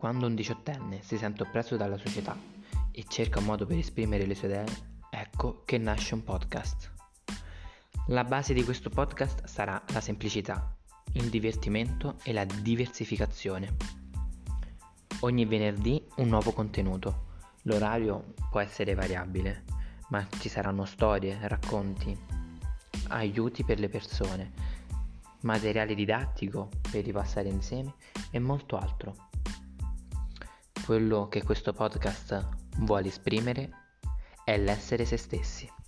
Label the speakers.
Speaker 1: quando un diciottenne si sente oppresso dalla società e cerca un modo per esprimere le sue idee, ecco che nasce un podcast. La base di questo podcast sarà la semplicità, il divertimento e la diversificazione. Ogni venerdì un nuovo contenuto. L'orario può essere variabile, ma ci saranno storie, racconti, aiuti per le persone, materiale didattico per ripassare insieme e molto altro. Quello che questo podcast vuole esprimere è l'essere se stessi.